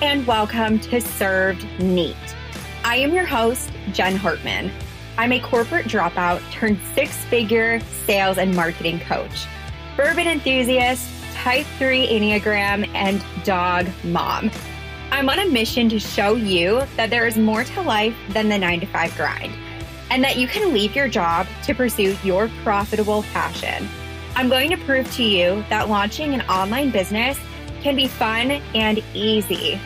and welcome to Served Neat. I am your host, Jen Hartman. I'm a corporate dropout turned six figure sales and marketing coach, bourbon enthusiast, type 3 Enneagram, and dog mom. I'm on a mission to show you that there is more to life than the nine to five grind and that you can leave your job to pursue your profitable passion. I'm going to prove to you that launching an online business can be fun and easy.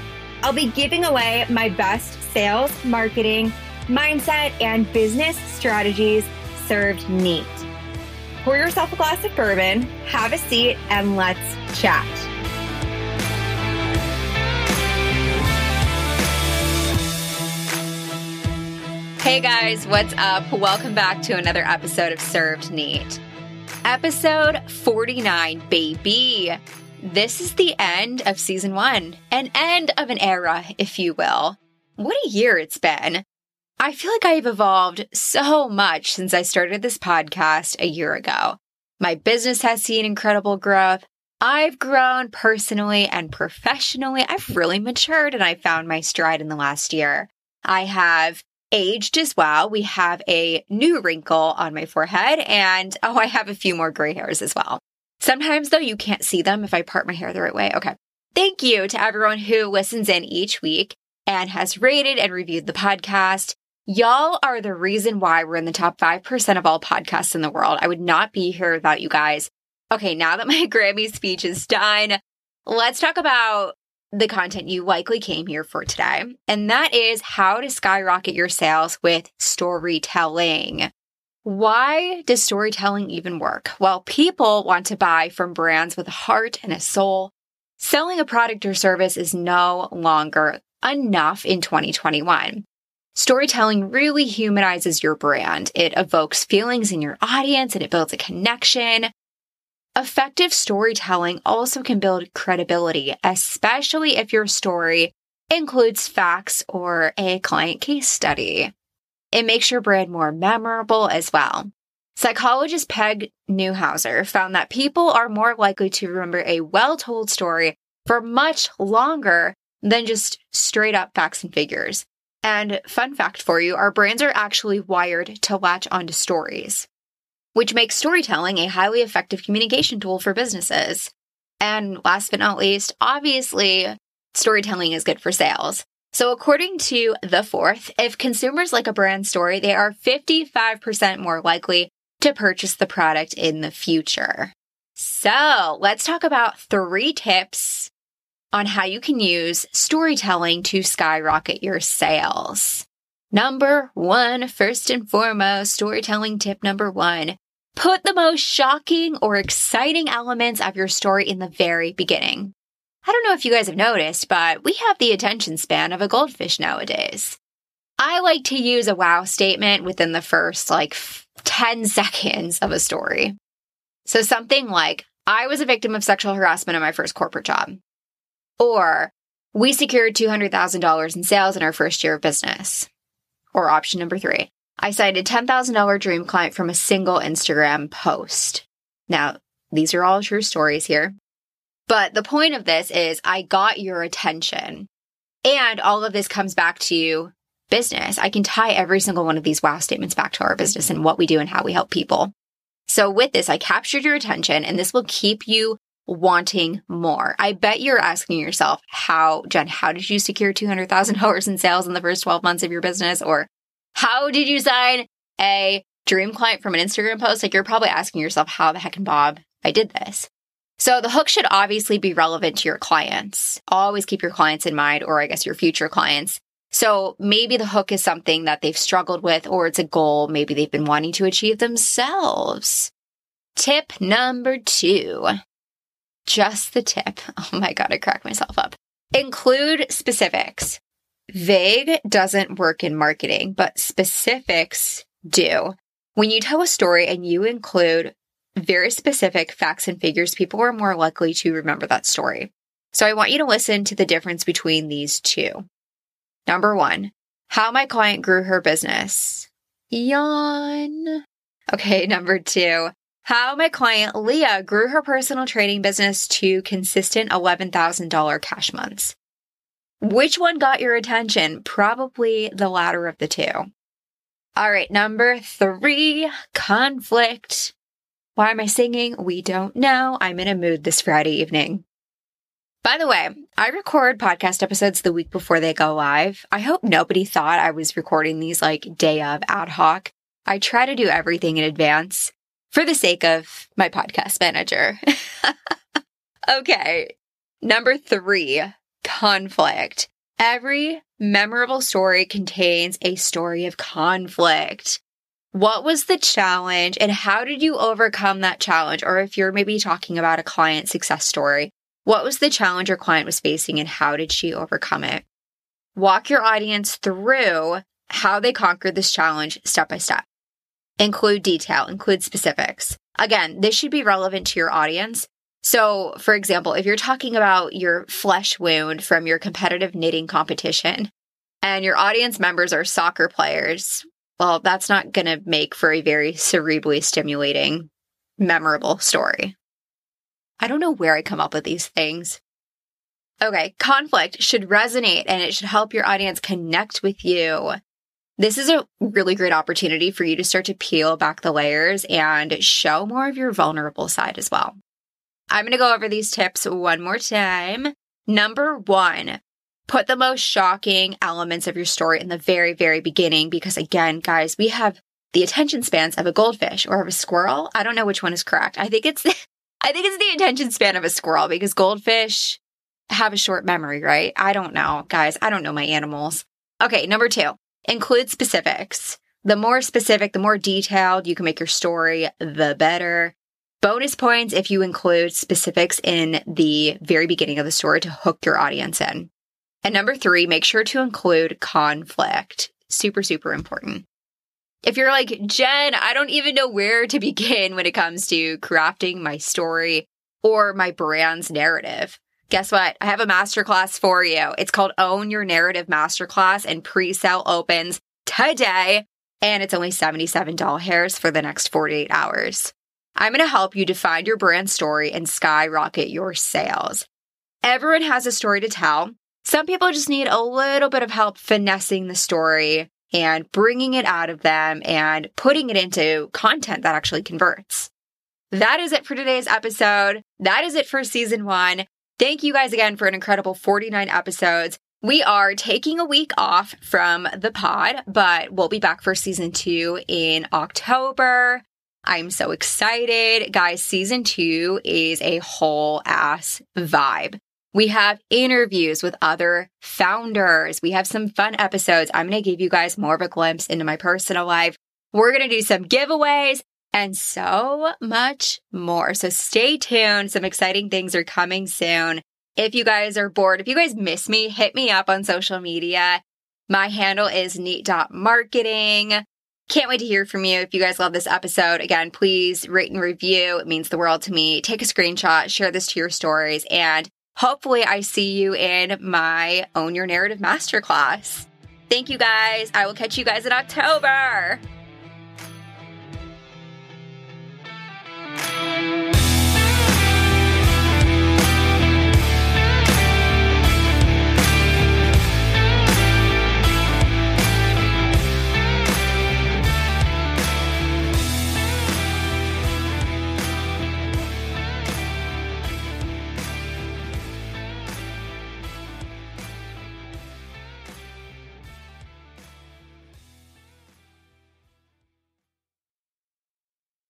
I'll be giving away my best sales, marketing, mindset, and business strategies served neat. Pour yourself a glass of bourbon, have a seat, and let's chat. Hey guys, what's up? Welcome back to another episode of Served Neat. Episode 49, baby. This is the end of season one, an end of an era, if you will. What a year it's been. I feel like I've evolved so much since I started this podcast a year ago. My business has seen incredible growth. I've grown personally and professionally. I've really matured and I found my stride in the last year. I have aged as well. We have a new wrinkle on my forehead and oh, I have a few more gray hairs as well. Sometimes, though, you can't see them if I part my hair the right way. Okay. Thank you to everyone who listens in each week and has rated and reviewed the podcast. Y'all are the reason why we're in the top 5% of all podcasts in the world. I would not be here without you guys. Okay, now that my Grammy speech is done, let's talk about the content you likely came here for today. And that is how to skyrocket your sales with storytelling. Why does storytelling even work? Well, people want to buy from brands with a heart and a soul. Selling a product or service is no longer enough in 2021. Storytelling really humanizes your brand. It evokes feelings in your audience and it builds a connection. Effective storytelling also can build credibility, especially if your story includes facts or a client case study. It makes your brand more memorable as well. Psychologist Peg Neuhauser found that people are more likely to remember a well told story for much longer than just straight up facts and figures. And fun fact for you, our brains are actually wired to latch onto stories, which makes storytelling a highly effective communication tool for businesses. And last but not least, obviously, storytelling is good for sales. So, according to The Fourth, if consumers like a brand story, they are 55% more likely to purchase the product in the future. So, let's talk about three tips on how you can use storytelling to skyrocket your sales. Number one, first and foremost, storytelling tip number one put the most shocking or exciting elements of your story in the very beginning. I don't know if you guys have noticed, but we have the attention span of a goldfish nowadays. I like to use a wow statement within the first like 10 seconds of a story. So something like, I was a victim of sexual harassment in my first corporate job. Or, we secured $200,000 in sales in our first year of business. Or option number three, I signed a $10,000 dream client from a single Instagram post. Now, these are all true stories here. But the point of this is I got your attention. And all of this comes back to business. I can tie every single one of these wow statements back to our business and what we do and how we help people. So with this, I captured your attention and this will keep you wanting more. I bet you're asking yourself, how, Jen, how did you secure $200,000 in sales in the first 12 months of your business? Or how did you sign a dream client from an Instagram post? Like you're probably asking yourself, how the heck and Bob I did this. So the hook should obviously be relevant to your clients. Always keep your clients in mind, or I guess your future clients. So maybe the hook is something that they've struggled with, or it's a goal maybe they've been wanting to achieve themselves. Tip number two. Just the tip. Oh my God, I cracked myself up. Include specifics. Vague doesn't work in marketing, but specifics do. When you tell a story and you include very specific facts and figures, people are more likely to remember that story. So I want you to listen to the difference between these two. Number one, how my client grew her business. Yawn. Okay, number two, how my client Leah grew her personal trading business to consistent $11,000 cash months. Which one got your attention? Probably the latter of the two. All right, number three, conflict. Why am I singing? We don't know. I'm in a mood this Friday evening. By the way, I record podcast episodes the week before they go live. I hope nobody thought I was recording these like day of ad hoc. I try to do everything in advance for the sake of my podcast manager. okay. Number three, conflict. Every memorable story contains a story of conflict. What was the challenge and how did you overcome that challenge? Or if you're maybe talking about a client success story, what was the challenge your client was facing and how did she overcome it? Walk your audience through how they conquered this challenge step by step. Include detail, include specifics. Again, this should be relevant to your audience. So, for example, if you're talking about your flesh wound from your competitive knitting competition and your audience members are soccer players, well, that's not going to make for a very cerebrally stimulating, memorable story. I don't know where I come up with these things. Okay, conflict should resonate and it should help your audience connect with you. This is a really great opportunity for you to start to peel back the layers and show more of your vulnerable side as well. I'm going to go over these tips one more time. Number one, put the most shocking elements of your story in the very, very beginning because, again, guys, we have the attention spans of a goldfish or of a squirrel. I don't know which one is correct. I think it's I think it's the attention span of a squirrel because goldfish have a short memory, right? I don't know, guys. I don't know my animals. Okay, number two, include specifics. The more specific, the more detailed you can make your story, the better. Bonus points if you include specifics in the very beginning of the story to hook your audience in. And number three, make sure to include conflict. Super, super important. If you're like, Jen, I don't even know where to begin when it comes to crafting my story or my brand's narrative. Guess what? I have a masterclass for you. It's called Own Your Narrative Masterclass and pre-sale opens today. And it's only $77 for the next 48 hours. I'm going to help you define your brand story and skyrocket your sales. Everyone has a story to tell. Some people just need a little bit of help finessing the story and bringing it out of them and putting it into content that actually converts. That is it for today's episode. That is it for season one. Thank you guys again for an incredible 49 episodes. We are taking a week off from the pod, but we'll be back for season two in October. I'm so excited. Guys, season two is a whole ass vibe. We have interviews with other founders. We have some fun episodes. I'm going to give you guys more of a glimpse into my personal life. We're going to do some giveaways and so much more. So stay tuned. Some exciting things are coming soon. If you guys are bored, if you guys miss me, hit me up on social media. My handle is neat.marketing. Can't wait to hear from you. If you guys love this episode, again, please rate and review. It means the world to me. Take a screenshot, share this to your stories, and Hopefully, I see you in my Own Your Narrative Masterclass. Thank you guys. I will catch you guys in October.